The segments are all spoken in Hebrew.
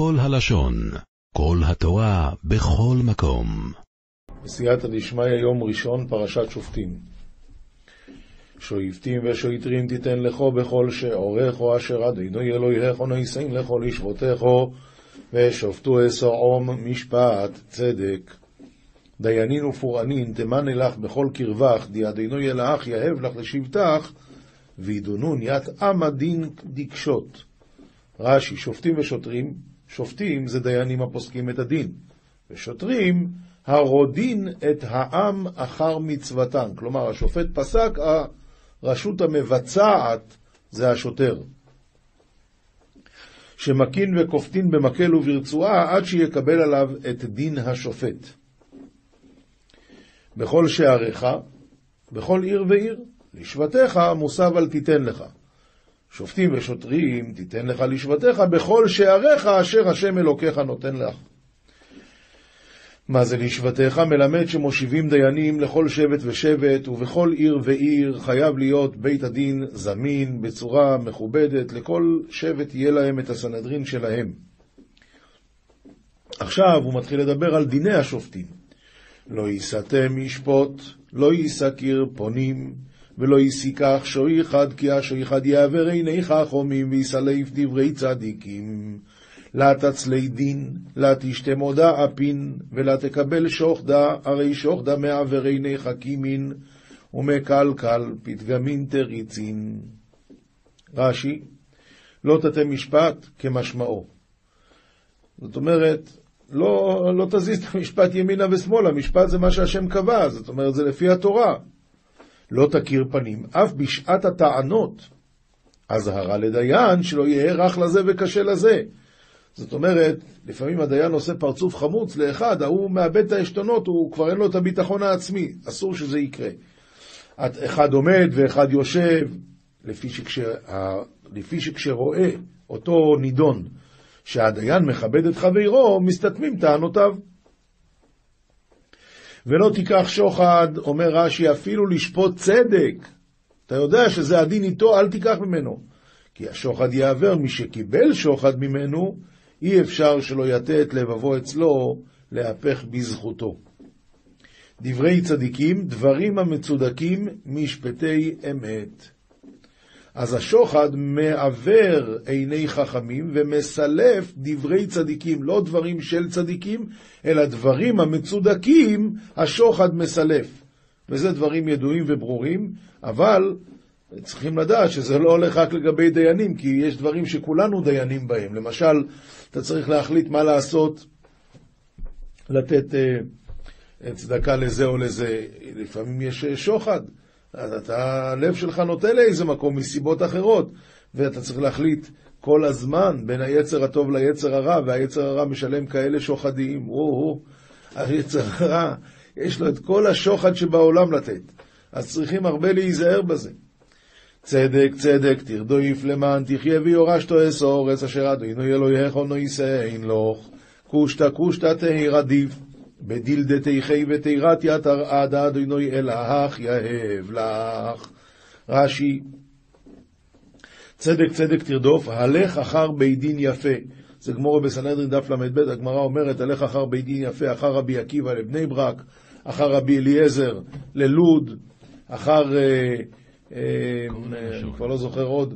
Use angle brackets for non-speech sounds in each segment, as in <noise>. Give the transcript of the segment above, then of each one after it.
כל הלשון, כל התורה, בכל מקום. בסייעתא דשמיא, יום ראשון, פרשת שופטים. שואפתים ושויטרים תיתן לכו בכל שעורך או אשר אדינו אלוהיך ונעשין לכו לשבותיכו ושופטו אסעום משפט צדק. דיינין ופורענין תמנה לך בכל קרבך דידינו ילאך יהב לך לשבטך וידונון ית אמה דין דקשות. רש"י, שופטים ושוטרים, שופטים זה דיינים הפוסקים את הדין, ושוטרים הרודין את העם אחר מצוותן. כלומר, השופט פסק, הרשות המבצעת זה השוטר. שמקין וכופתין במקל וברצועה עד שיקבל עליו את דין השופט. בכל שעריך, בכל עיר ועיר, לשבטיך מוסב אל תיתן לך. שופטים ושוטרים תיתן לך לשבטיך בכל שעריך אשר השם אלוקיך נותן לך. מה זה לשבטיך? מלמד שמושיבים דיינים לכל שבט ושבט, ובכל עיר ועיר חייב להיות בית הדין זמין בצורה מכובדת, לכל שבט יהיה להם את הסנהדרין שלהם. עכשיו הוא מתחיל לדבר על דיני השופטים. לא ייסתם ישפוט, לא ייסקיר פונים, ולא יסיקח שוי אחד, כי השוי אחד יעבר עיניך חומים, ויסלף דברי צדיקים. לה תצלי דין, לה תשתה מודה אפין, ולה תקבל שוחדה, הרי שוחדה מעבר עיני חכימין, ומקלקל פתגמין תריצין. רש"י, לא תתה משפט כמשמעו. זאת אומרת, לא, לא תזיז את המשפט ימינה ושמאלה, משפט זה מה שהשם קבע, זאת אומרת, זה לפי התורה. לא תכיר פנים, אף בשעת הטענות. אזהרה לדיין, שלא יהיה רך לזה וקשה לזה. זאת אומרת, לפעמים הדיין עושה פרצוף חמוץ לאחד, ההוא מאבד את העשתונות, הוא כבר אין לו את הביטחון העצמי, אסור שזה יקרה. אחד עומד ואחד יושב, לפי, שכשר, לפי שכשרואה אותו נידון שהדיין מכבד את חברו, מסתתמים טענותיו. ולא תיקח שוחד, אומר רש"י, אפילו לשפוט צדק. אתה יודע שזה הדין איתו, אל תיקח ממנו. כי השוחד יעבר, מי שקיבל שוחד ממנו, אי אפשר שלא יטה את לבבו אצלו להפך בזכותו. דברי צדיקים, דברים המצודקים, משפטי אמת. אז השוחד מעוור עיני חכמים ומסלף דברי צדיקים, לא דברים של צדיקים, אלא דברים המצודקים, השוחד מסלף. וזה דברים ידועים וברורים, אבל צריכים לדעת שזה לא הולך רק לגבי דיינים, כי יש דברים שכולנו דיינים בהם. למשל, אתה צריך להחליט מה לעשות, לתת uh, צדקה לזה או לזה. לפעמים יש שוחד. אז אתה, הלב שלך נוטה לאיזה מקום מסיבות אחרות, ואתה צריך להחליט כל הזמן בין היצר הטוב ליצר הרע, והיצר הרע משלם כאלה שוחדים. או-הו, היצר הרע, יש לו את כל השוחד שבעולם לתת. אז צריכים הרבה להיזהר בזה. צדק צדק תרדויף למען תחיה ויורשתו אסור, אס אשר אדוני אלוהיך נויסאין לוך, קושטה קושטה תהי רדיף. בדילדתיכי ותירת יתר עדה אדוני אלך יהב לך. רש"י, צדק צדק תרדוף, הלך אחר בית דין יפה. זה גמורה בסנהדרין דף ל"ב, הגמרא אומרת, הלך אחר בית דין יפה, אחר רבי עקיבא לבני ברק, אחר רבי אליעזר ללוד, אחר... אה, אה, אני כבר לא זוכר עוד.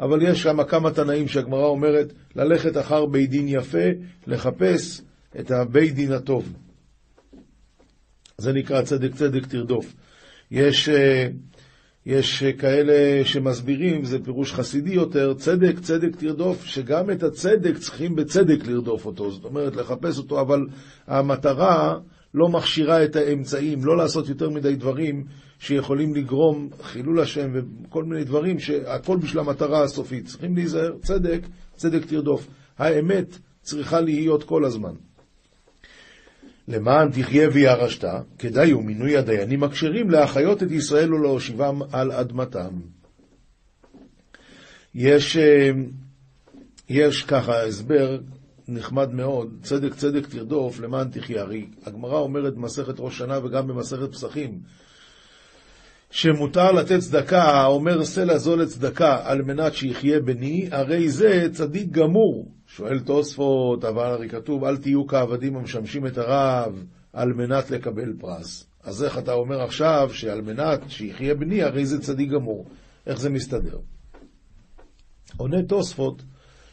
אבל יש שם כמה תנאים שהגמרא אומרת, ללכת אחר בית דין יפה, לחפש את הבית דין הטוב. זה נקרא צדק צדק תרדוף. יש, אה, יש כאלה שמסבירים, זה פירוש חסידי יותר, צדק צדק תרדוף, שגם את הצדק צריכים בצדק לרדוף אותו, זאת אומרת לחפש אותו, אבל המטרה לא מכשירה את האמצעים, לא לעשות יותר מדי דברים שיכולים לגרום חילול השם וכל מיני דברים שהכל בשביל המטרה הסופית. צריכים להיזהר, צדק, צדק תרדוף. האמת צריכה להיות כל הזמן. למען תחיה וירשת, כדאי הוא מינוי הדיינים הכשרים להחיות את ישראל ולהושיבם על אדמתם. יש, אה, יש ככה הסבר נחמד מאוד, צדק צדק תרדוף למען תחיה. הרי הגמרא אומרת במסכת ראש שנה וגם במסכת פסחים, שמותר לתת צדקה, האומר סלע זו לצדקה על מנת שיחיה בני, הרי זה צדיק גמור, שואל תוספות, אבל הרי כתוב, אל תהיו כעבדים המשמשים את הרב על מנת לקבל פרס. אז איך אתה אומר עכשיו שעל מנת שיחיה בני, הרי זה צדיק גמור. איך זה מסתדר? עונה תוספות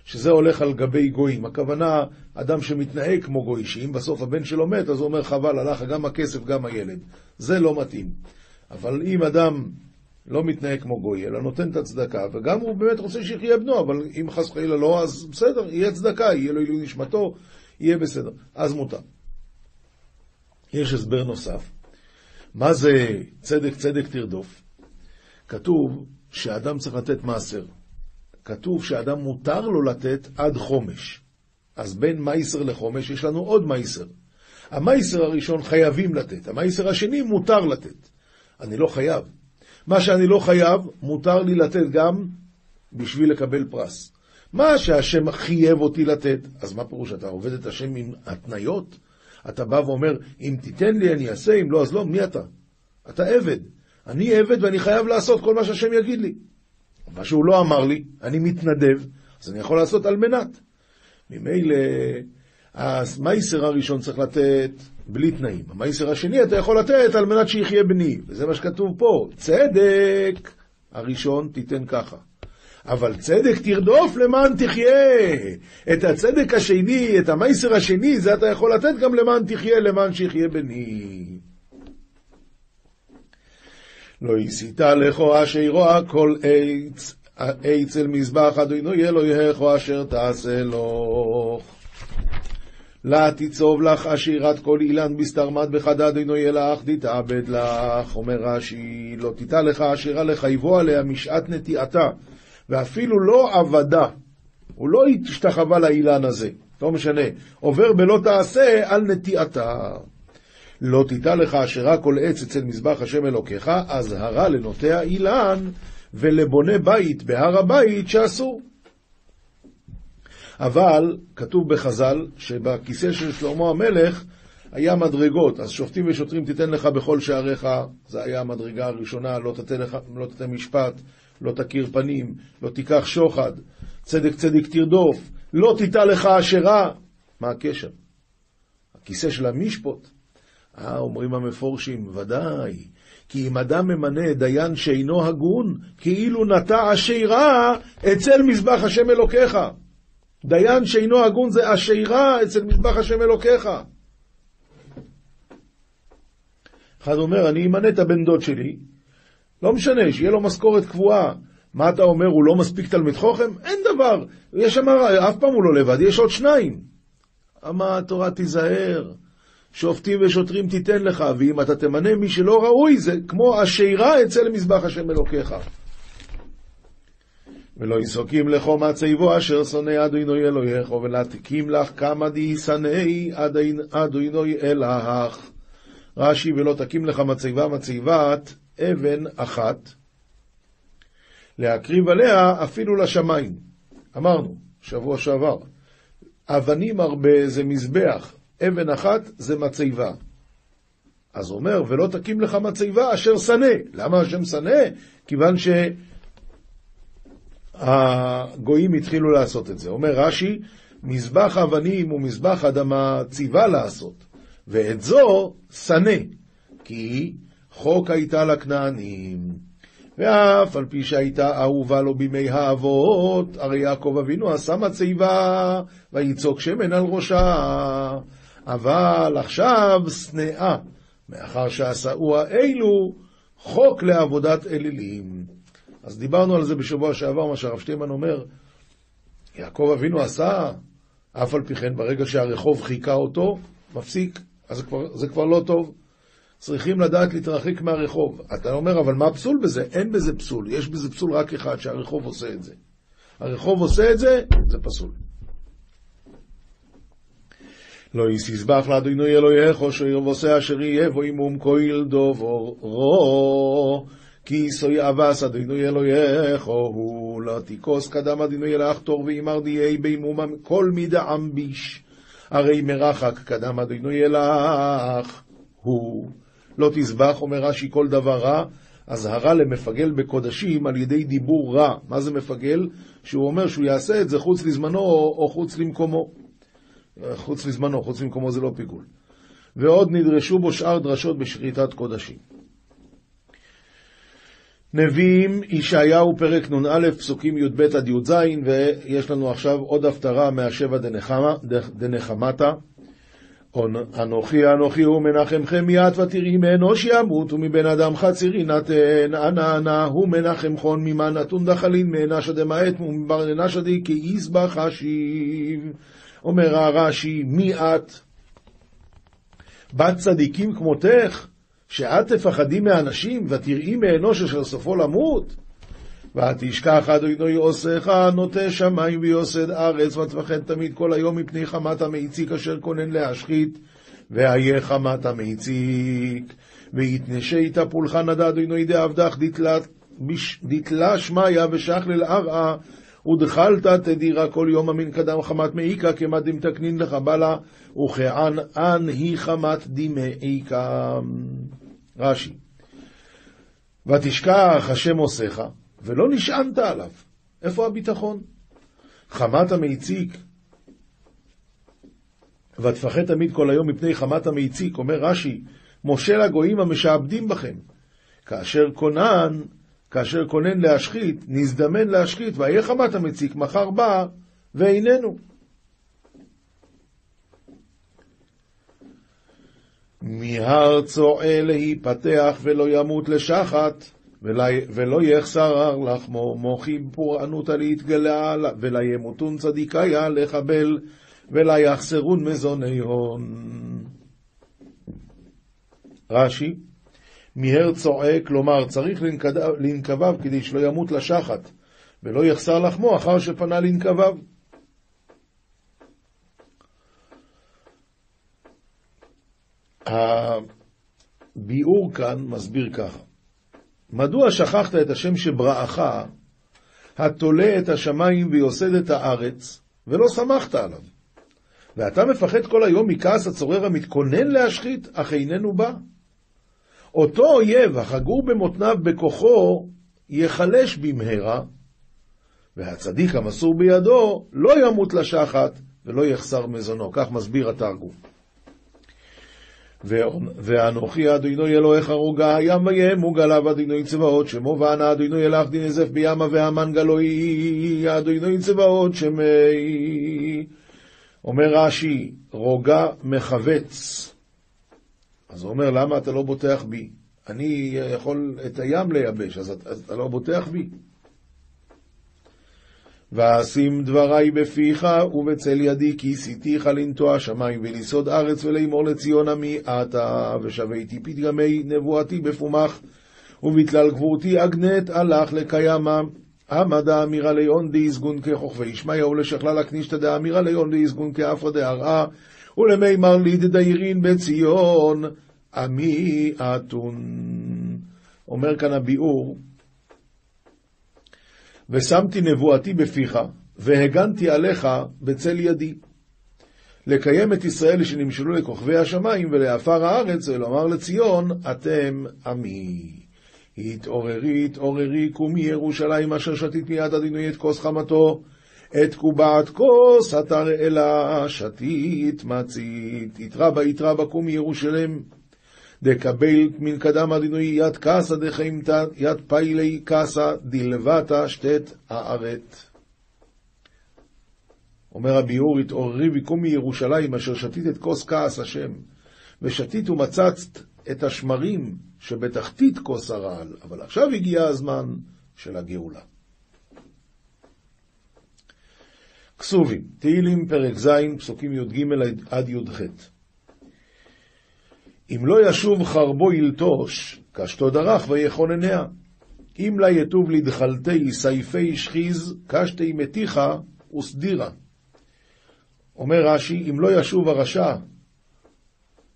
שזה הולך על גבי גויים. הכוונה, אדם שמתנהג כמו גוי, שאם בסוף הבן שלו מת, אז הוא אומר, חבל, הלך גם הכסף, גם הילד. זה לא מתאים. אבל אם אדם לא מתנהג כמו גוי, אלא נותן את הצדקה, וגם הוא באמת רוצה שיחיה בנו, אבל אם חס וחלילה לא, אז בסדר, יהיה צדקה, יהיה לו עילוי נשמתו, יהיה בסדר. אז מותר. יש הסבר נוסף. מה זה צדק צדק תרדוף? כתוב שאדם צריך לתת מעשר. כתוב שאדם מותר לו לתת עד חומש. אז בין מייסר לחומש יש לנו עוד מייסר. המייסר הראשון חייבים לתת, המייסר השני מותר לתת. אני לא חייב. מה שאני לא חייב, מותר לי לתת גם בשביל לקבל פרס. מה שהשם חייב אותי לתת, אז מה פירוש? אתה עובד את השם עם התניות? אתה בא ואומר, אם תיתן לי אני אעשה, אם לא אז לא, מי אתה? אתה עבד. אני עבד ואני חייב לעשות כל מה שהשם יגיד לי. מה שהוא לא אמר לי, אני מתנדב, אז אני יכול לעשות על מנת. ממילא, המייסר הראשון צריך לתת בלי תנאים. המייסר השני אתה יכול לתת על מנת שיחיה בני, וזה מה שכתוב פה. צדק הראשון תיתן ככה. אבל צדק תרדוף למען תחיה. את הצדק השני, את המייסר השני, זה אתה יכול לתת גם למען תחיה, למען שיחיה בני. לא הסיתה לכו אשר רואה כל עץ, עץ אל מזבח אדוני אלוהיך אשר תעשה לו. לה תצוב לך עשירת כל אילן בסתרמת בחד אדוני אלך תתאבד לך. אומר רש"י, לא תיטע לך עשירה לחייבו עליה משעת נטיעתה, ואפילו לא עבדה. הוא לא השתחווה לאילן הזה, לא משנה. עובר בלא תעשה על נטיעתה. לא תיטע לך אשרה כל עץ אצל מזבח השם אלוקיך, אזהרה לנוטע אילן ולבונה בית בהר הבית שאסור. אבל כתוב בחז"ל שבכיסא של שלמה המלך היה מדרגות, אז שופטים ושוטרים תיתן לך בכל שעריך, זו הייתה המדרגה הראשונה, לא תתן, לך, לא תתן משפט, לא תכיר פנים, לא תיקח שוחד, צדק צדק תרדוף, לא תיטע לך אשרה. מה הקשר? הכיסא של המשפוט. אה, אומרים המפורשים, ודאי, כי אם אדם ממנה דיין שאינו הגון, כאילו נטע אשירה אצל מזבח השם אלוקיך. דיין שאינו הגון זה אשירה אצל מזבח השם אלוקיך. אחד אומר, אני אמנה את הבן דוד שלי, לא משנה, שיהיה לו משכורת קבועה. מה אתה אומר, הוא לא מספיק תלמיד חוכם? אין דבר. יש שם, אף פעם הוא לא לבד, יש עוד שניים. אמר התורה תיזהר. שופטים ושוטרים תיתן לך, ואם אתה תמנה מי שלא ראוי, זה כמו השירה אצל מזבח השם אלוקיך. ולא יסוקים לכו מצבו אשר שונא אדוני אלוהיך, ולתקים לך כמה די שנאי אדוני אלך. רש"י, ולא תקים לך מצבה מצבת אבן אחת, להקריב עליה אפילו לשמיים. אמרנו, שבוע שעבר, אבנים הרבה זה מזבח, אבן אחת זה מצבה. אז אומר, ולא תקים לך מצבה אשר שנא. למה השם שנא? כיוון שהגויים התחילו לעשות את זה. אומר רש"י, מזבח אבנים ומזבח אדמה ציווה לעשות, ואת זו שנא, כי חוק הייתה לכנענים. ואף על פי שהייתה אהובה לו בימי האבות, הרי יעקב אבינו עשה מצבה, ויצוק שמן על ראשה. אבל עכשיו שנאה, מאחר שעשאו האלו חוק לעבודת אלילים. אז דיברנו על זה בשבוע שעבר, מה שהרב שטיימן אומר, יעקב אבינו עשה, אף על פי כן ברגע שהרחוב חיכה אותו, מפסיק, אז זה כבר, זה כבר לא טוב. צריכים לדעת להתרחק מהרחוב. אתה אומר, אבל מה פסול בזה? אין בזה פסול, יש בזה פסול רק אחד, שהרחוב עושה את זה. הרחוב עושה את זה, זה פסול. לא יסבח לאדוני אלוהיך, או שירבוסי אשר יהיה, ואימום כהיל דוברו. כי סוי אבס אדוני אלוהיך, הוא לא תיכוס קדם אדוני אלך תור ואימר דיי באימום כל מידה אמביש. הרי מרחק קדם אדוני אלך, הוא לא תזבח, אומר רש"י, כל דבר רע, אזהרה למפגל בקודשים על ידי דיבור רע. מה זה מפגל? שהוא אומר שהוא יעשה את זה חוץ לזמנו או חוץ למקומו. חוץ לזמנו, חוץ למקומו זה לא פיגול. ועוד נדרשו בו שאר דרשות בשחיטת קודשים. נביאים, ישעיהו, פרק נ"א, פסוקים י"ב עד י"ז, ויש לנו עכשיו עוד הפטרה מהשבע דנחמתה. אנוכי אנוכי הוא מנחמכם מיד ותראי מאנוש ימות ומבן אדם חציר יינתן אנא אנא הוא מנחמכון ממה נתון דחלין מאנשא דמעט ומבר ננשא די כי יזבח אשיב אומר הרש"י מי את? בת צדיקים כמותך שאת תפחדי מאנשים ותראי מאנוש אשר סופו למות? ותשכח אדוני עושך נוטה שמיים ויוסד ארץ ותפחד תמיד כל היום מפני חמת המעיציק אשר כונן להשחית ואיה חמת המעיציק ויתנשי תפולחן עד אדוני דעבדך דתלה שמיא ושכלל ארעה ודחלת תדירה כל יום אמין קדם חמת מעיקה כמדים תקנין לך בלה וכענען היא חמת דמעיקה. רש"י ותשכח השם עושך ולא נשענת עליו. איפה הביטחון? חמת המעיציק, ותפחד תמיד כל היום מפני חמת המעיציק, אומר רש"י, משה לגויים המשעבדים בכם. כאשר כונן, כאשר כונן להשחית, נזדמן להשחית, ואהיה חמת המציק, מחר בא ואיננו. מהר צועה להיפתח ולא ימות לשחת. ולא יחסר לחמו, מוחי פורענותא להתגלה, ולא ימותון צדיקיה לחבל, ולא יחסרון מזוני הון. רש"י, מיהר צועק, כלומר צריך לנקביו כדי שלא ימות לשחת, ולא יחסר לחמו אחר שפנה לנקביו. הביאור כאן מסביר ככה מדוע שכחת את השם שבראך, התולה את השמיים ויוסד את הארץ, ולא שמחת עליו? ואתה מפחד כל היום מכעס הצורר המתכונן להשחית, אך איננו בא. אותו אויב החגור במותניו בכוחו, ייחלש במהרה, והצדיק המסור בידו לא ימות לשחת ולא יחסר מזונו. כך מסביר התרגום. ואנוכי אדוני אלוהיך רוגע ים וים וגליו אדוני צבאות שמו וענה אדוני אלך דין נזף בימה והמן גלוי אדוני צבאות שמי אומר רש"י רוגע מחבץ אז הוא אומר למה אתה לא בוטח בי? אני יכול את הים לייבש אז אתה לא בוטח בי. ואשים דברי בפיך ובצל ידי כי סיתיך לנטוע שמיים וליסוד ארץ ולאמור לציון עמי אתה ושוויתי פתגמי נבואתי בפומך ובתלל גבורתי אגנט הלך לקיימה. עמדה אמירה ליון דאיזגון כחוכבי ישמעיה ולשכלל הכנישתא דאמירה ליון דאיזגון כאפרא דהרעה ולמימר ליד דיירין בציון עמי אתון אומר כאן הביאור ושמתי נבואתי בפיך, והגנתי עליך בצל ידי. לקיים את ישראל שנמשלו לכוכבי השמיים ולעפר הארץ, ולומר לציון, אתם עמי. התעוררי, התעוררי, קומי ירושלים אשר שתית מיד אדינוי את כוס חמתו, את קובעת כוס התרעלה, שתית מצית, יתרבה יתרבה קומי ירושלם. דקבל מן קדם אדינוי יד קסא דחיימתא יד פיילי קסא דלבתא שתת הארט. אומר הביאור, התעוררי וקומי ירושלים אשר שתית את כוס כעס השם, ושתית ומצצת את השמרים שבתחתית כוס הרעל, אבל עכשיו הגיע הזמן של הגאולה. כסובים, תהילים פרק ז', פסוקים י"ג עד י"ח אם לא ישוב חרבו ילטוש, קשתו דרך ויכונניה. אם לה יטוב לדחלתי סייפי שחיז, קשתי מתיחה וסדירה. אומר רש"י, אם לא ישוב הרשע,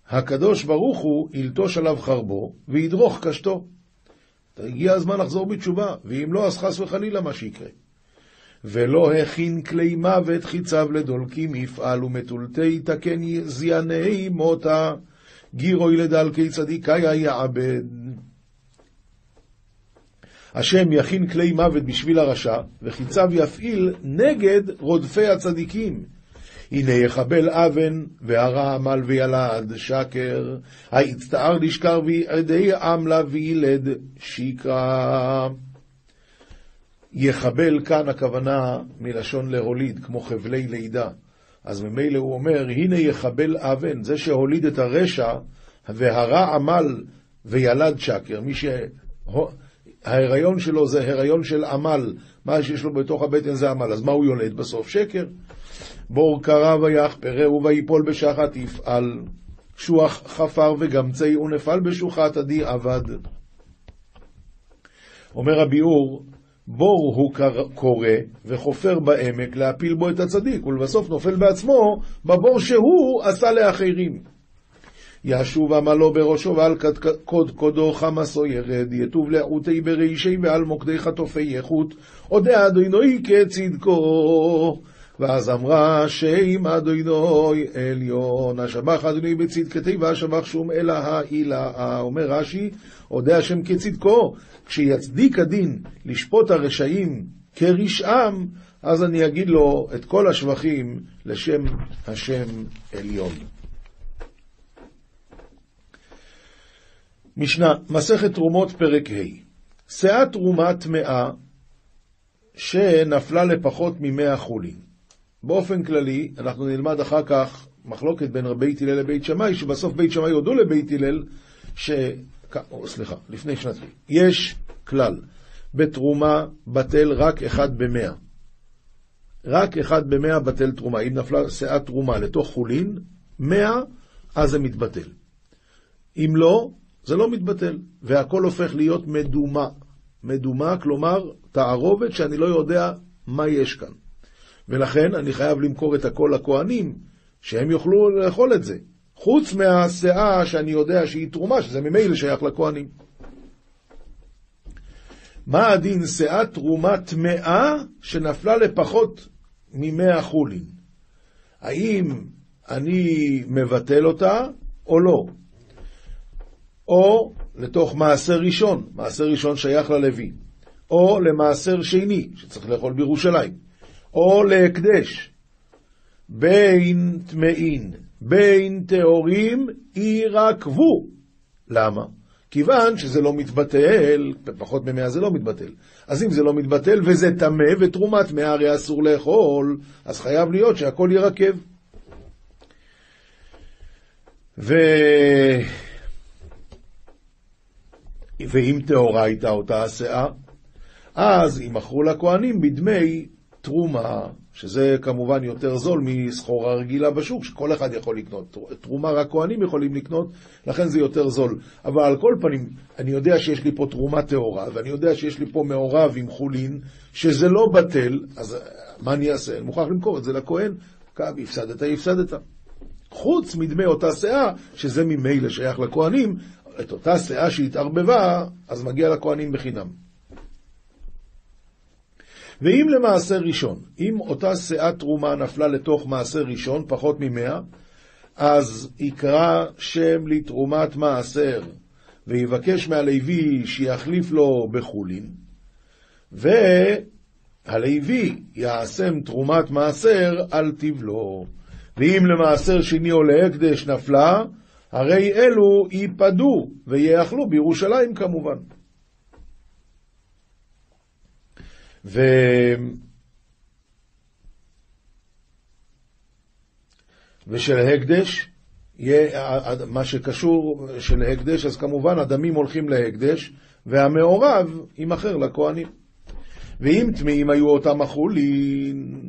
הקדוש ברוך הוא ילטוש עליו חרבו וידרוך קשתו. הגיע הזמן לחזור בתשובה, ואם לא, אז חס וחלילה מה שיקרה. ולא הכין כלי מוות חיציו לדולקים יפעל ומטולטי תקן זייני מותה. גירוי לדלקי צדיקיה יעבד. השם יכין כלי מוות בשביל הרשע, וחיציו יפעיל נגד רודפי הצדיקים. הנה יחבל אבן, והרע עמל וילד שקר, היצטער לשקר ויעדי עמלה וילד שקרה. יחבל כאן הכוונה מלשון להוליד, כמו חבלי לידה. אז ממילא הוא אומר, הנה יחבל אבן, זה שהוליד את הרשע, והרע עמל וילד שקר, מי שההיריון שלו זה הריון של עמל, מה שיש לו בתוך הבטן זה עמל, אז מה הוא יולד בסוף? שקר. בור קרא ויחפרהו ויפול בשחת יפעל, שוח חפר וגמצי ונפל בשוחת עדי עבד. אומר הביאור, בור הוא קורא וחופר בעמק להפיל בו את הצדיק, ולבסוף נופל בעצמו בבור שהוא עשה לאחרים. ישוב עמלו בראשו ועל קוד קודו חמסו ירד, יטוב לעותי ברישי ועל מוקדי חטופי איכות, אודה אדינוי כצדקו. ואז אמרה שם אדינוי עליון, השבח אדינוי בצדקתי והשבח שום אלא העילה. אומר רש"י, אודה השם כצדקו, כשיצדיק הדין לשפוט הרשעים כרשעם, אז אני אגיד לו את כל השבחים לשם השם עליון. משנה, מסכת תרומות פרק ה' שאה תרומה טמאה שנפלה לפחות ממאה חולין. באופן כללי, אנחנו נלמד אחר כך מחלוקת בין בית הלל לבית שמאי, שבסוף בית שמאי הודו לבית הלל, ש... או, סליחה, לפני שנתיים. יש כלל, בתרומה בטל רק אחד במאה. רק אחד במאה בטל תרומה. אם נפלה שאה תרומה לתוך חולין, מאה, אז זה מתבטל. אם לא, זה לא מתבטל, והכל הופך להיות מדומה. מדומה, כלומר, תערובת שאני לא יודע מה יש כאן. ולכן אני חייב למכור את הכל לכהנים, שהם יוכלו לאכול את זה. חוץ מהשאה שאני יודע שהיא תרומה, שזה ממילא שייך לכהנים. מה הדין שאה תרומה טמאה שנפלה לפחות ממאה חולין? האם אני מבטל אותה או לא? או לתוך מעשר ראשון, מעשר ראשון שייך ללוי, או למעשר שני, שצריך לאכול בירושלים, או להקדש, בין טמאין, בין טהורים יירקבו. למה? כיוון שזה לא מתבטל, בפחות ממאה זה לא מתבטל. אז אם זה לא מתבטל וזה טמא ותרומת מאה הרי אסור לאכול, אז חייב להיות שהכל יירקב. ו... ואם טהורה הייתה אותה השאה, אז ימכרו לכהנים בדמי תרומה, שזה כמובן יותר זול מסחורה רגילה בשוק, שכל אחד יכול לקנות. תרומה רק כהנים יכולים לקנות, לכן זה יותר זול. אבל על כל פנים, אני יודע שיש לי פה תרומה טהורה, ואני יודע שיש לי פה מעורב עם חולין, שזה לא בטל, אז מה אני אעשה? אני מוכרח למכור את זה לכהן. כאב, הפסדת, הפסדת. חוץ מדמי אותה שאה, שזה ממילא שייך לכהנים, את אותה שאה שהתערבבה, אז מגיע לכהנים בחינם. ואם למעשר ראשון, אם אותה שאה תרומה נפלה לתוך מעשר ראשון, פחות ממאה, אז יקרא שם לתרומת מעשר, ויבקש מהלוי שיחליף לו בחולין, והלוי יעשם תרומת מעשר על תבלו. ואם למעשר שני או להקדש נפלה, הרי אלו ייפדו ויאכלו בירושלים כמובן. ו... ושל הקדש, יהיה, מה שקשור של הקדש, אז כמובן הדמים הולכים להקדש, והמעורב יימכר לכהנים. ואם טמאים היו אותם החולין,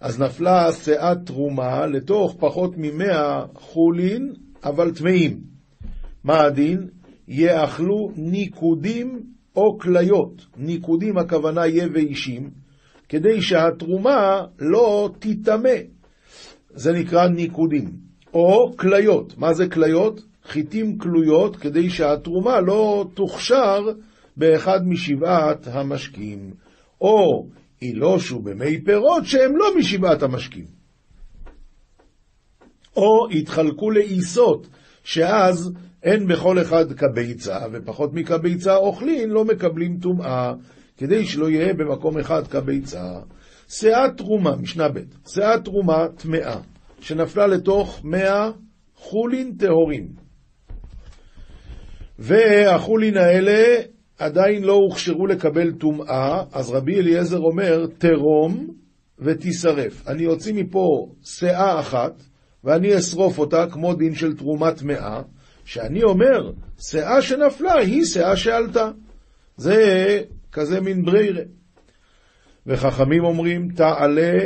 אז נפלה שאת תרומה לתוך פחות ממאה חולין, אבל טמאים. מה הדין? יאכלו ניקודים או כליות. ניקודים הכוונה יהיה ואישים, כדי שהתרומה לא תיטמא. זה נקרא ניקודים. או כליות. מה זה כליות? חיטים כלויות, כדי שהתרומה לא תוכשר באחד משבעת המשקים. או אילושו במי פירות שהם לא משבעת המשקים. או יתחלקו לעיסות, שאז אין בכל אחד כביצה, ופחות מכביצה אוכלין, לא מקבלים טומאה, כדי שלא יהיה במקום אחד כביצה. שאת תרומה, משנה ב', שאת תרומה טמאה, שנפלה לתוך מאה חולין טהורים. והחולין האלה עדיין לא הוכשרו לקבל טומאה, אז רבי אליעזר אומר, תרום ותישרף. אני אוציא מפה שאה אחת, ואני אשרוף אותה כמו דין של תרומת טמאה, שאני אומר, שאה שנפלה היא שאה שעלתה. זה כזה מין בריירה. וחכמים אומרים, תעלה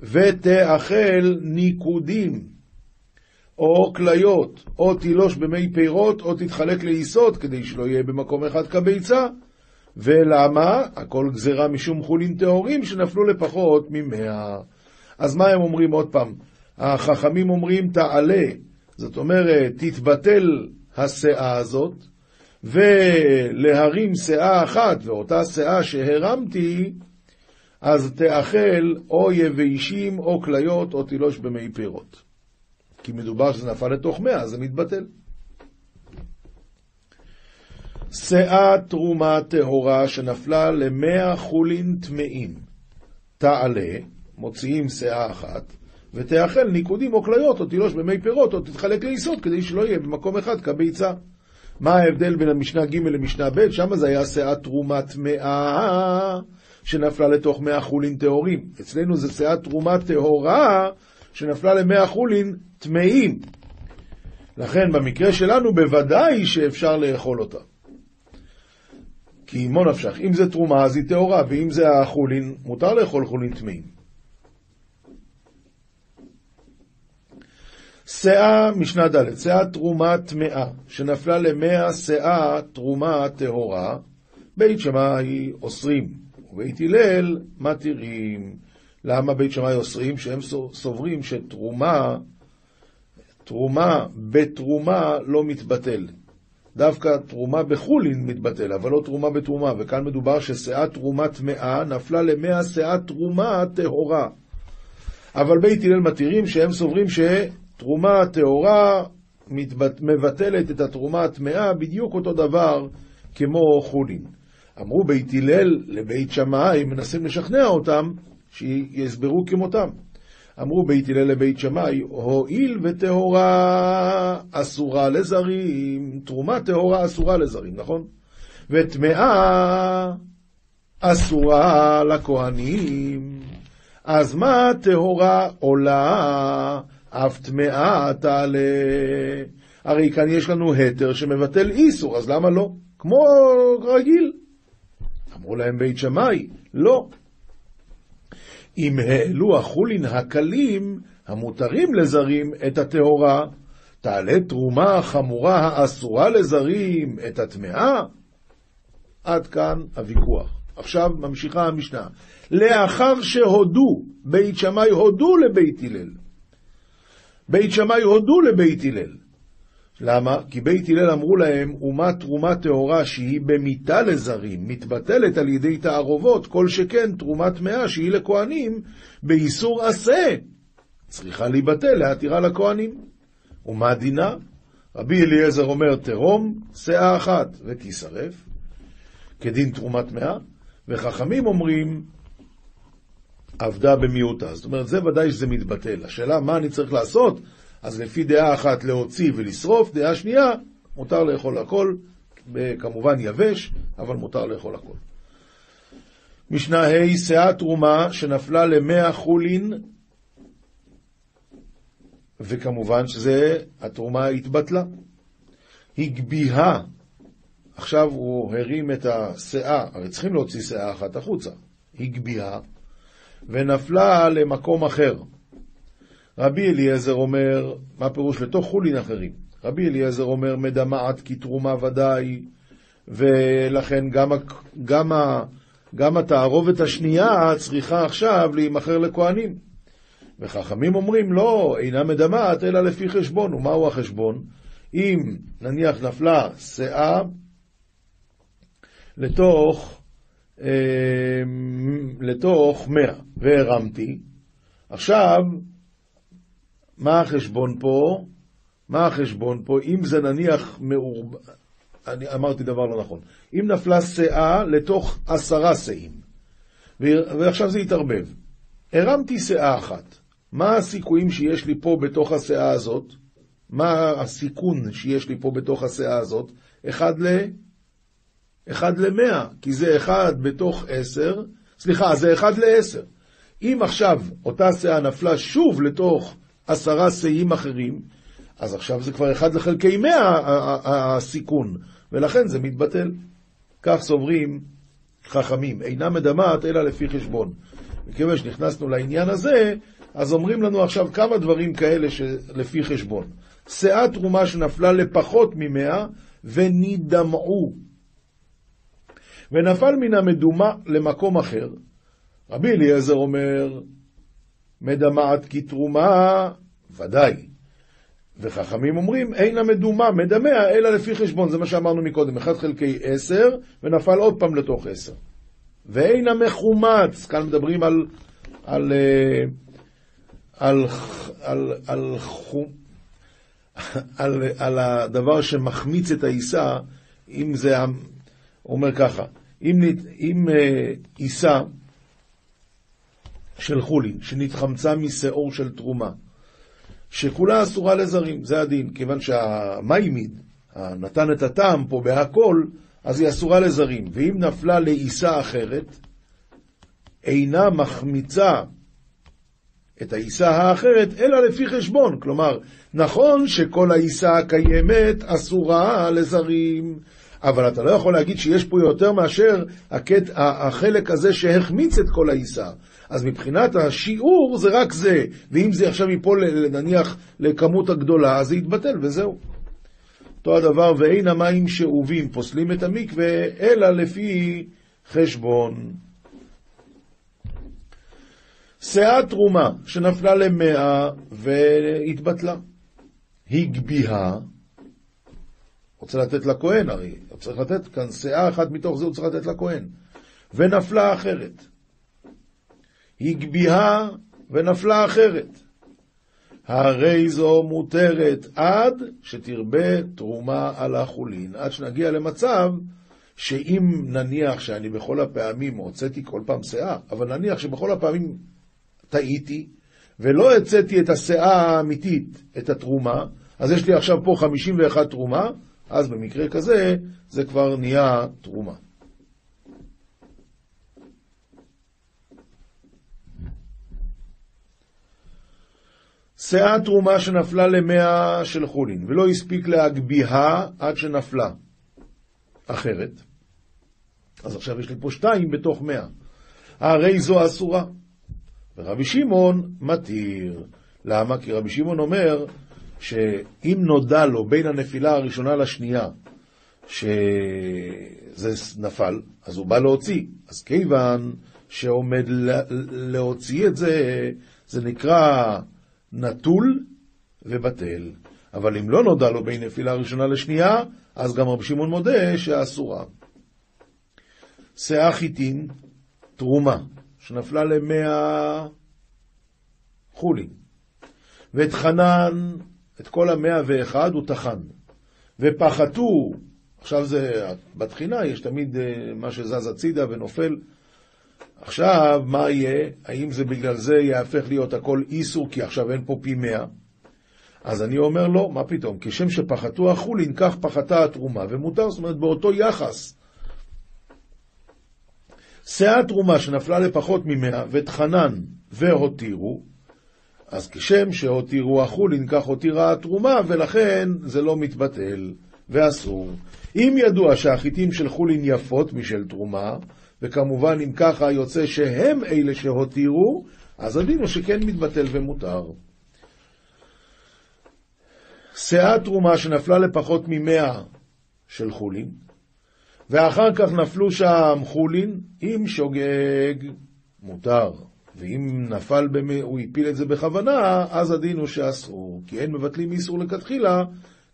ותאכל ניקודים, או כליות, או תילוש במי פירות, או תתחלק לעיסות, כדי שלא יהיה במקום אחד כביצה. ולמה? הכל גזירה משום חולין טהורים שנפלו לפחות ממאה. אז מה הם אומרים עוד פעם? החכמים אומרים תעלה, זאת אומרת, תתבטל השאה הזאת, ולהרים שאה אחת, ואותה שאה שהרמתי, אז תאכל או יביישים או כליות או תילוש במי פירות. כי מדובר שזה נפל לתוך מאה, אז זה מתבטל. שאה תרומה טהורה שנפלה למאה חולין טמאים. תעלה, מוציאים שאה אחת, ותאכל ניקודים או כליות, או תילוש במי פירות, או תתחלק לעיסות, כדי שלא יהיה במקום אחד כביצה. מה ההבדל בין המשנה ג' למשנה ב'? שם זה היה שאה תרומה טמאה, שנפלה לתוך מאה חולין טהורים. אצלנו זה שאה תרומה טהורה, שנפלה למאה חולין טמאים. לכן במקרה שלנו בוודאי שאפשר לאכול אותה. כי עמו נפשך, אם זה תרומה אז היא טהורה, ואם זה החולין, מותר לאכול חולין טמאים. שאה, משנה ד', שאה תרומה טמאה, שנפלה למאה שאה תרומה טהורה, בית שמאי אוסרים, ובית הלל מתירים. למה בית שמאי אוסרים? שהם סוברים שתרומה, תרומה בתרומה לא מתבטל. דווקא תרומה בחולין מתבטל, אבל לא תרומה בתרומה, וכאן מדובר ששאה תרומה טמאה נפלה למאה שאה תרומה טהורה. אבל בית הלל מתירים שהם סוברים שתרומה טהורה מבטלת את התרומה הטמאה בדיוק אותו דבר כמו חולין. אמרו בית הלל לבית שמאי, מנסים לשכנע אותם, שיסברו כמותם. אמרו בית הלל לבית שמאי, הואיל וטהורה אסורה לזרים, תרומה טהורה אסורה לזרים, נכון? וטמאה אסורה לכהנים. אז מה טהורה עולה, אף טמאה תעלה? הרי כאן יש לנו התר שמבטל איסור, אז למה לא? כמו רגיל. אמרו להם בית שמאי, לא. אם העלו החולין הקלים המותרים לזרים את הטהורה, תעלה תרומה חמורה האסורה לזרים את הטמאה? עד כאן הוויכוח. עכשיו ממשיכה המשנה. לאחר שהודו, בית שמאי הודו לבית הלל. בית שמאי הודו לבית הלל. למה? כי בית הלל אמרו להם, אומה תרומה טהורה שהיא במיתה לזרים, מתבטלת על ידי תערובות, כל שכן תרומה טמאה שהיא לכהנים, באיסור עשה, צריכה להיבטל להתירה לכהנים. ומה דינה? רבי אליעזר אומר, תרום שאה אחת ותישרף, כדין תרומה טמאה, וחכמים אומרים, עבדה במיעוטה. זאת אומרת, זה ודאי שזה מתבטל. השאלה, מה אני צריך לעשות? אז לפי דעה אחת להוציא ולשרוף, דעה שנייה, מותר לאכול הכל, כמובן יבש, אבל מותר לאכול הכל. משנה ה' שאה תרומה שנפלה למאה חולין, וכמובן שזה, התרומה התבטלה. הגביהה, עכשיו הוא הרים את השאה, הרי צריכים להוציא שאה אחת החוצה, הגביהה, ונפלה למקום אחר. רבי אליעזר אומר, מה פירוש? לתוך חולין אחרים. רבי אליעזר אומר, מדמעת כי תרומה ודאי, ולכן גם, גם, גם התערובת השנייה צריכה עכשיו להימכר לכהנים. וחכמים אומרים, לא, אינה מדמעת, אלא לפי חשבון. ומהו החשבון? אם נניח נפלה שאה לתוך, לתוך מאה, והרמתי, עכשיו מה החשבון פה? מה החשבון פה? אם זה נניח מעורבב, אני אמרתי דבר לא נכון. אם נפלה שאה לתוך עשרה שאים, ועכשיו זה התערבב. הרמתי שאה אחת. מה הסיכויים שיש לי פה בתוך השאה הזאת? מה הסיכון שיש לי פה בתוך השאה הזאת? אחד ל... אחד למאה, כי זה אחד בתוך עשר, סליחה, זה אחד לעשר. אם עכשיו אותה שאה נפלה שוב לתוך עשרה שאים אחרים, אז עכשיו זה כבר אחד לחלקי מאה הסיכון, ולכן זה מתבטל. כך סוברים חכמים, אינה מדמעת אלא לפי חשבון. מכיוון שנכנסנו לעניין הזה, אז אומרים לנו עכשיו כמה דברים כאלה שלפי חשבון. שאה תרומה שנפלה לפחות ממאה ונידמעו. ונפל מן המדומה למקום אחר. רבי אליעזר אומר, מדמעת כתרומה, ודאי. וחכמים אומרים, אין המדומה, מדמה, אלא לפי חשבון, זה מה שאמרנו מקודם, 1 חלקי 10, ונפל עוד פעם לתוך 10. ואין המחומץ, כאן מדברים על, על, אה, על, על, על, על, על הדבר שמחמיץ את העיסה, אם זה, אומר ככה, אם, אה, עיסה של חולין, שנתחמצה משאור של תרומה, שכולה אסורה לזרים, זה הדין, כיוון שהמיימיד נתן את הטעם פה בהכל, אז היא אסורה לזרים. ואם נפלה לעיסה אחרת, אינה מחמיצה את העיסה האחרת, אלא לפי חשבון. כלומר, נכון שכל העיסה הקיימת אסורה לזרים, אבל אתה לא יכול להגיד שיש פה יותר מאשר הקט, החלק הזה שהחמיץ את כל העיסה. אז מבחינת השיעור זה רק זה, ואם זה עכשיו ייפול נניח לכמות הגדולה, אז זה יתבטל וזהו. אותו הדבר, ואין המים שאובים פוסלים את המקווה, אלא לפי חשבון. שאה תרומה שנפלה למאה והתבטלה. הגביהה, רוצה לתת לכהן הרי, צריך לתת כאן שאה אחת מתוך זה הוא צריך לתת לכהן, ונפלה אחרת. הגביהה ונפלה אחרת. הרי זו מותרת עד שתרבה תרומה על החולין, עד שנגיע למצב שאם נניח שאני בכל הפעמים הוצאתי כל פעם שאה, אבל נניח שבכל הפעמים טעיתי, ולא הוצאתי את השאה האמיתית, את התרומה, אז יש לי עכשיו פה 51 תרומה, אז במקרה כזה זה כבר נהיה תרומה. שאה תרומה שנפלה למאה של חולין, ולא הספיק להגביהה עד שנפלה. אחרת, אז עכשיו יש לי פה שתיים בתוך מאה. הרי זו אסורה. ורבי שמעון מתיר. למה? כי רבי שמעון אומר שאם נודע לו בין הנפילה הראשונה לשנייה שזה נפל, אז הוא בא להוציא. אז כיוון שעומד להוציא את זה, זה נקרא נטול ובטל. אבל אם לא נודע לו בין נפילה ראשונה לשנייה, אז גם רבי שמעון מודה שאסורה. שאה חיטין, תרומה, שנפלה למאה חולין. ואת חנן, את כל המאה ואחד, הוא טחן. ופחתו, עכשיו זה, בתחינה יש תמיד אה, מה שזז הצידה ונופל. עכשיו, מה יהיה? האם זה בגלל זה יהפך להיות הכל איסור, כי עכשיו אין פה פי מאה? אז אני אומר לא, מה פתאום? כשם שפחתו החולין, כך פחתה התרומה, ומותר, זאת אומרת, באותו יחס. שאה תרומה שנפלה לפחות ממאה, וטחנן והותירו, אז כשם שהותירו החולין, כך הותירה התרומה, ולכן זה לא מתבטל ואסור. אם ידוע שהחיטים של חולין יפות משל תרומה, וכמובן אם ככה יוצא שהם אלה שהותירו, אז הדין הוא שכן מתבטל ומותר. שאה תרומה שנפלה לפחות ממאה של חולין, ואחר כך נפלו שם חולין עם שוגג, מותר. ואם נפל, במ... הוא הפיל את זה בכוונה, אז הדין הוא שאסור, כי אין מבטלים איסור לכתחילה,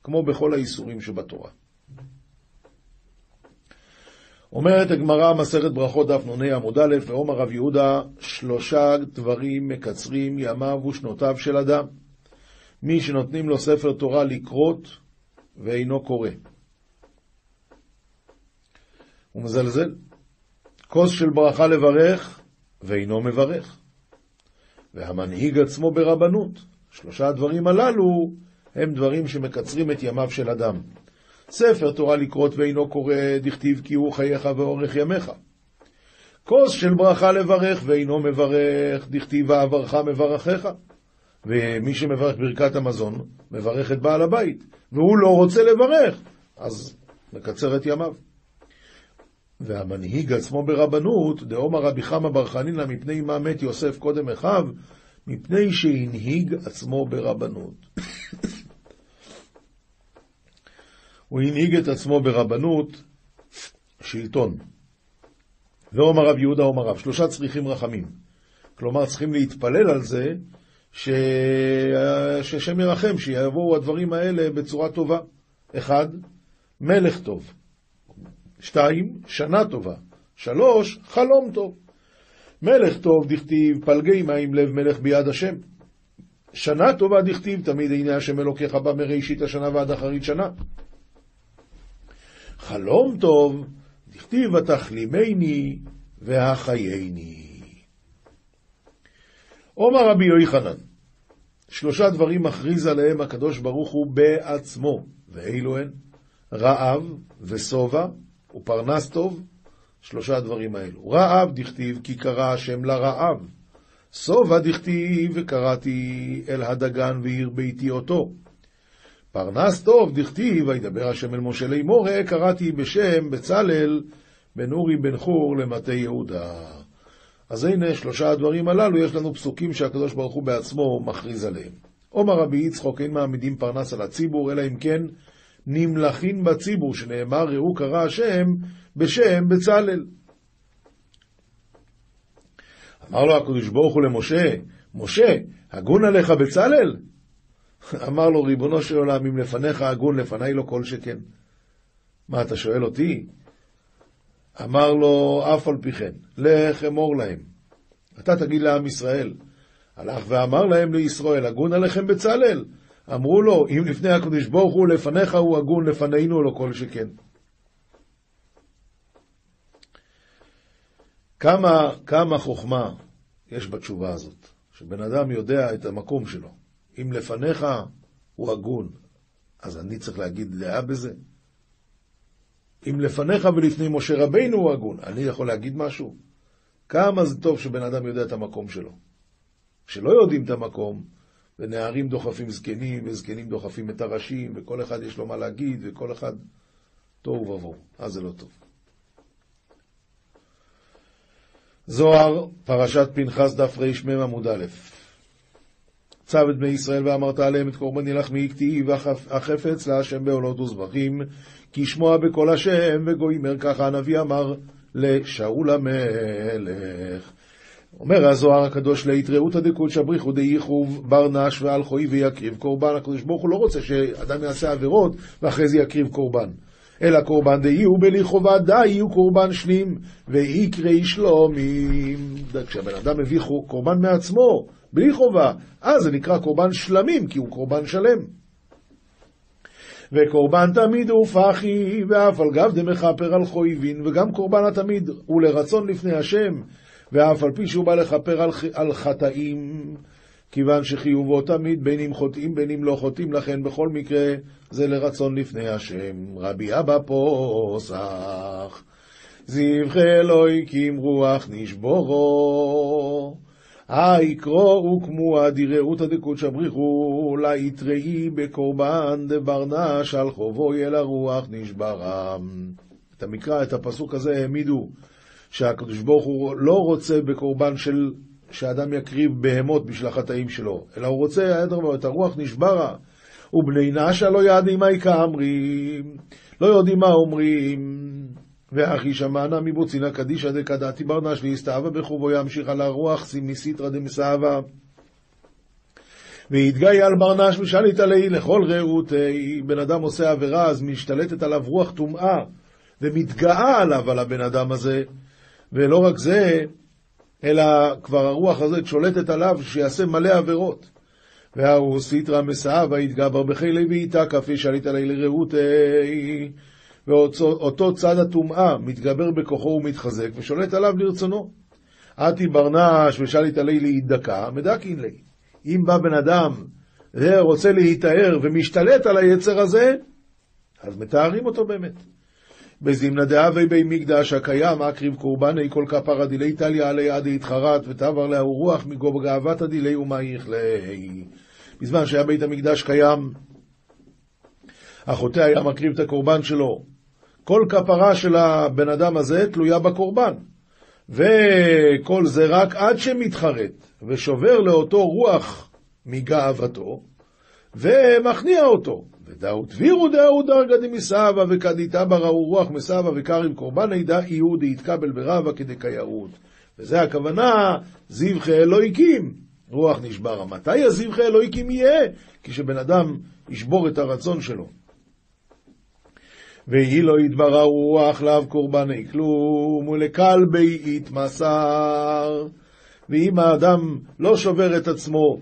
כמו בכל האיסורים שבתורה. אומרת הגמרא, מסכת ברכות דף נ"ה עמוד א', ואומר רב יהודה, שלושה דברים מקצרים ימיו ושנותיו של אדם. מי שנותנים לו ספר תורה לקרות ואינו קורא. הוא מזלזל. כוס של ברכה לברך ואינו מברך. והמנהיג עצמו ברבנות. שלושה הדברים הללו הם דברים שמקצרים את ימיו של אדם. ספר תורה לקרות ואינו קורא, דכתיב כי הוא חייך ואורך ימיך. כוס של ברכה לברך ואינו מברך, דכתיב ואברך מברכך. ומי שמברך ברכת המזון, מברך את בעל הבית, והוא לא רוצה לברך, אז מקצר את ימיו. והמנהיג עצמו ברבנות, דאמר רבי חמא בר חנינא מפני מה מת יוסף קודם אחיו, מפני שהנהיג עצמו ברבנות. הוא הנהיג את עצמו ברבנות שלטון. ואומר רב יהודה אומר רב, שלושה צריכים רחמים. כלומר, צריכים להתפלל על זה ש... ששם ירחם, שיבואו הדברים האלה בצורה טובה. אחד, מלך טוב. שתיים, שנה טובה. שלוש, חלום טוב. מלך טוב דכתיב, פלגי מים לב מלך ביד השם. שנה טובה דכתיב, תמיד עיני השם אלוקיך בא מראשית השנה ועד אחרית שנה. חלום טוב, דכתיב התחלימני והחייני. עומר רבי יוחנן, שלושה דברים מכריז עליהם הקדוש ברוך הוא בעצמו, ואילו הן רעב ושובע ופרנס טוב, שלושה הדברים האלו. רעב דכתיב כי קרא השם לרעב, שובע דכתיב וקראתי אל הדגן ועיר ביתי אותו. פרנס טוב דכתיב וידבר השם אל משה לאמור קראתי בשם בצלאל בן אורי בן חור למטה יהודה. אז הנה, שלושה הדברים הללו, יש לנו פסוקים שהקדוש ברוך הוא בעצמו מכריז עליהם. עומר רבי יצחוק, אין מעמידים פרנס על הציבור, אלא אם כן נמלכים בציבור, שנאמר, ראו קרא השם בשם בצלאל. אמר לו הקדוש ברוך הוא למשה, משה, הגון עליך בצלאל? <laughs> אמר לו, ריבונו של עולם, אם לפניך הגון, לפניי לא כל שכן. מה, אתה שואל אותי? אמר לו, אף על פי כן, לך אמור להם. אתה תגיד לעם ישראל. הלך ואמר להם לישראל, הגון עליכם בצלאל. אמרו לו, אם לפני הקדוש ברוך הוא לפניך הוא הגון, לפנינו לא כל שכן. כמה, כמה חוכמה יש בתשובה הזאת, שבן אדם יודע את המקום שלו. אם לפניך הוא הגון, אז אני צריך להגיד דעה בזה? אם לפניך ולפני משה רבינו הוא הגון, אני יכול להגיד משהו? כמה זה טוב שבן אדם יודע את המקום שלו. כשלא יודעים את המקום, ונערים דוחפים זקנים, וזקנים דוחפים את הראשים, וכל אחד יש לו מה להגיד, וכל אחד תוהו ובוהו. אז זה לא טוב. זוהר, פרשת פנחס, דף רמ עמוד א' צו את בני ישראל ואמרת עליהם את קורבני לחמי כתיב והחפץ להשם בעולות וזבחים כי שמוע בקול השם וגוימר ככה הנביא אמר לשאול המלך. אומר הזוהר הקדוש להתראות הדקות שבריחו דייחוב בר נש ועל חוי ויקריב קורבן. הקדוש ברוך הוא לא רוצה שאדם יעשה עבירות ואחרי זה יקריב קורבן. אלא קורבן דהיו בלי חובה די יהיו קורבן שלים ויקרי שלומים. כשהבן אדם מביא קורבן מעצמו, בלי חובה, אז זה נקרא קורבן שלמים, כי הוא קורבן שלם. וקורבן תמיד הוא פחי, ואף על גב דמכפר על חויבין, וגם קורבן התמיד הוא לרצון לפני השם, ואף על פי שהוא בא לכפר על, על חטאים, כיוון שחיובו תמיד, בין אם חוטאים בין אם לא חוטאים, לכן בכל מקרה זה לרצון לפני השם. רבי אבא פוסח, זבחי אלוהי קים רוח נשבורו. היקרו וכמוה דיראות הדקות שבריחו, ליתראי בקורבן דברנש על חובו אל הרוח נשברם. את המקרא, את הפסוק הזה העמידו, שהקדוש ברוך הוא לא רוצה בקורבן של, שאדם יקריב בהמות בשביל החטאים שלו, אלא הוא רוצה, את הרוח נשברה. ובני נשה לא ידעים מה כאמרים, לא יודעים מה אומרים. ואחי שמענה מבוצינא קדישא דקדתי ברנש להסתאווה בחובו ימשיך על הרוח מסיתרא דמסאווה. והתגאי על ברנש ושליט עלי לכל רעותי. בן אדם עושה עבירה, אז משתלטת עליו רוח טומאה, ומתגאה עליו, על הבן אדם הזה. ולא רק זה, אלא כבר הרוח הזאת שולטת עליו שיעשה מלא עבירות. וההוא סיטרא מסעבה יתגבר בחילי ואיתה כפי שליט עלי לרעותי. ואותו צד הטומאה מתגבר בכוחו ומתחזק ושולט עליו לרצונו. עתי ברנש ושליט עלי להידקה, מדכין לי. אם בא בן אדם ורוצה להיטהר ומשתלט על היצר הזה, אז מתארים אותו באמת. בזימנה דאבי בי מקדש הקיים, אקריב קורבני כל כפרה דילי טליה עלי עדי התחרת, ותעבר להוא רוח מגוב גאוות הדילי ומה יכלי. בזמן שהיה בית המקדש קיים, החוטא היה מקריב את הקורבן שלו. כל כפרה של הבן אדם הזה תלויה בקורבן. וכל זה רק עד שמתחרט ושובר לאותו רוח מגאוותו, ומכניע אותו. ודאו דבירו דאו דרגא דמסבא וכדיתא בראו רוח מסבא וקריב קורבן עדה איהו דהתקבל ברבא כדקיירות. וזה הכוונה, זבחי אלוהיקים, רוח נשברה. מתי הזבחי אלוהיקים יהיה? כשבן אדם ישבור את הרצון שלו. ויהי לו יתברא רוח לאו קורבני כלום, ולכלבי יתמסר. ואם האדם לא שובר את עצמו,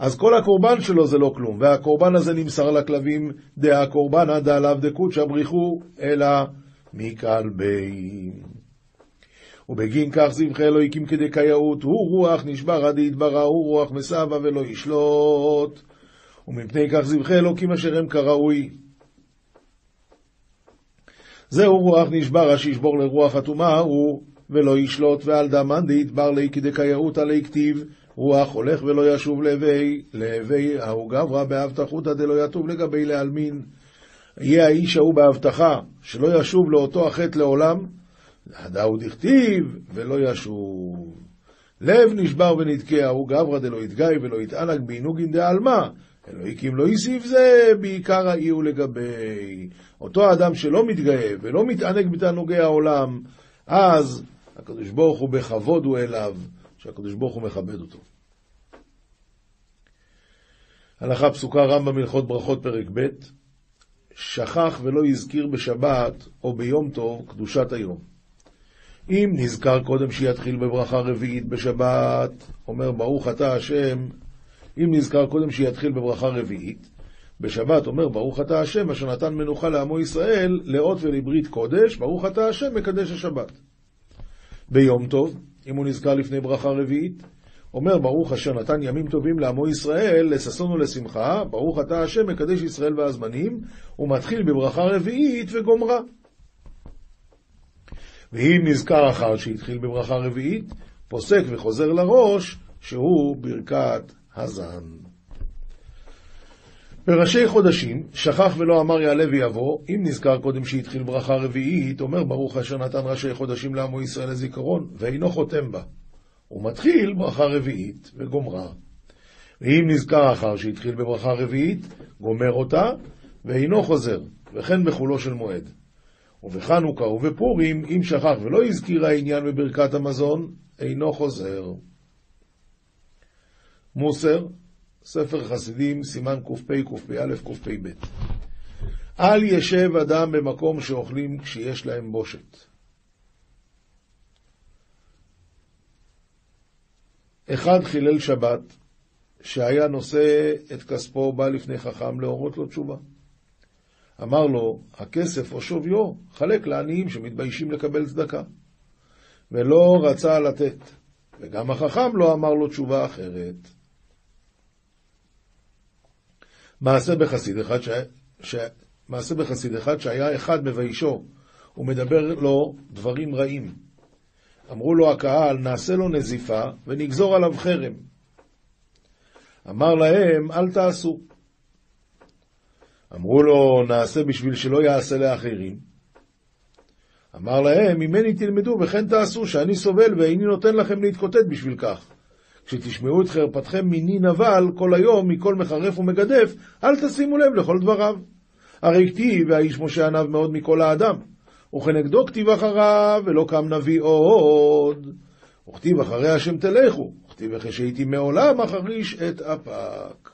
אז כל הקורבן שלו זה לא כלום, והקורבן הזה נמסר לכלבים, דעה קורבנא דעליו דקודשא בריחו, אלא מכלבי. ובגין כך זבחי אלוהיקים כדקייאות, הוא רוח נשבר עד יתברא, הוא רוח מסבא ולא ישלוט. ומפני כך זבחי אלוקים אשר הם כראוי. זהו רוח נשבר, שישבור לרוח הטומאה הוא, ולא ישלוט, ועל דמן דהתבר לי כדקייאות עלי כתיב, רוח הולך ולא ישוב להווי, להווי ההוא גברא בהבטחותא דלא יטוב לגבי לעלמין. יהיה האיש ההוא בהבטחה, שלא ישוב לאותו החטא לעולם, הדאו דכתיב, ולא ישוב. לב נשבר ונתקע, הוא גברא דלא יתגאי ולא יתענג בעינוגין דעלמא. אלוהיקים לא יוסיף זה, בעיקר האי הוא לגבי. אותו אדם שלא מתגאה ולא מתענג בתענוגי העולם, אז הקדוש ברוך הוא בכבוד הוא אליו, שהקדוש ברוך הוא מכבד אותו. הלכה פסוקה רמב"ם הלכות ברכות פרק ב' שכח ולא הזכיר בשבת או ביום טוב קדושת היום. אם נזכר קודם שיתחיל בברכה רביעית בשבת, אומר ברוך אתה השם, אם נזכר קודם שיתחיל בברכה רביעית, בשבת אומר ברוך אתה השם אשר נתן מנוחה לעמו ישראל לאות ולברית קודש, ברוך אתה השם מקדש השבת. ביום טוב, אם הוא נזכר לפני ברכה רביעית, אומר ברוך אשר נתן ימים טובים לעמו ישראל, לששון ולשמחה, ברוך אתה השם מקדש ישראל והזמנים, ומתחיל בברכה רביעית וגומרה. ואם נזכר אחר שהתחיל בברכה רביעית, פוסק וחוזר לראש, שהוא ברכת הזן. בראשי חודשים, שכח ולא אמר יעלה ויבוא, אם נזכר קודם שהתחיל ברכה רביעית, אומר ברוך אשר נתן ראשי חודשים לעמו ישראל לזיכרון, ואינו חותם בה. הוא מתחיל ברכה רביעית וגומרה. ואם נזכר אחר שהתחיל בברכה רביעית, גומר אותה, ואינו חוזר, וכן בחולו של מועד. ובחנוכה ובפורים, אם שכח ולא הזכיר העניין בברכת המזון, אינו חוזר. מוסר, ספר חסידים, סימן קפ"א, קפ"א, קפ"ב. אל ישב אדם במקום שאוכלים כשיש להם בושת. אחד חילל שבת, שהיה נושא את כספו, בא לפני חכם להורות לו תשובה. אמר לו, הכסף או שוויו, חלק לעניים שמתביישים לקבל צדקה. ולא רצה לתת, וגם החכם לא אמר לו תשובה אחרת. מעשה בחסיד אחד, ש... ש... מעשה בחסיד אחד שהיה אחד מביישו, ומדבר לו דברים רעים. אמרו לו הקהל, נעשה לו נזיפה ונגזור עליו חרם. אמר להם, אל תעשו. אמרו לו, נעשה בשביל שלא יעשה לאחרים. אמר להם, ממני תלמדו וכן תעשו, שאני סובל ואיני נותן לכם להתקוטט בשביל כך. כשתשמעו את חרפתכם מני נבל כל היום, מכל מחרף ומגדף, אל תשימו לב לכל דבריו. הרי כתיב, והאיש משה עניו מאוד מכל האדם. וכנגדו כתיב אחריו, ולא קם נביא עוד. וכתיב אחרי השם תלכו, וכתיב אחרי שהייתי מעולם אחריש את אפק.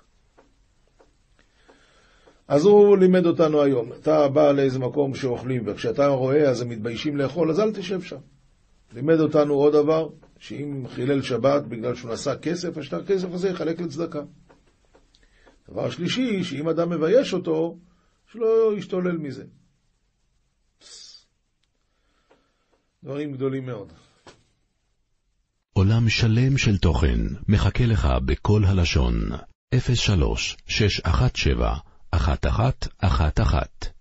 אז הוא לימד אותנו היום. אתה בא לאיזה מקום שאוכלים, וכשאתה רואה אז הם מתביישים לאכול, אז אל תשב שם. לימד אותנו עוד דבר, שאם חילל שבת בגלל שהוא נשא כסף, אז את הכסף הזה יחלק לצדקה. דבר שלישי, שאם אדם מבייש אותו, שלא ישתולל מזה. דברים גדולים מאוד. עולם שלם של תוכן מחכה לך בכל הלשון, 03 617 1111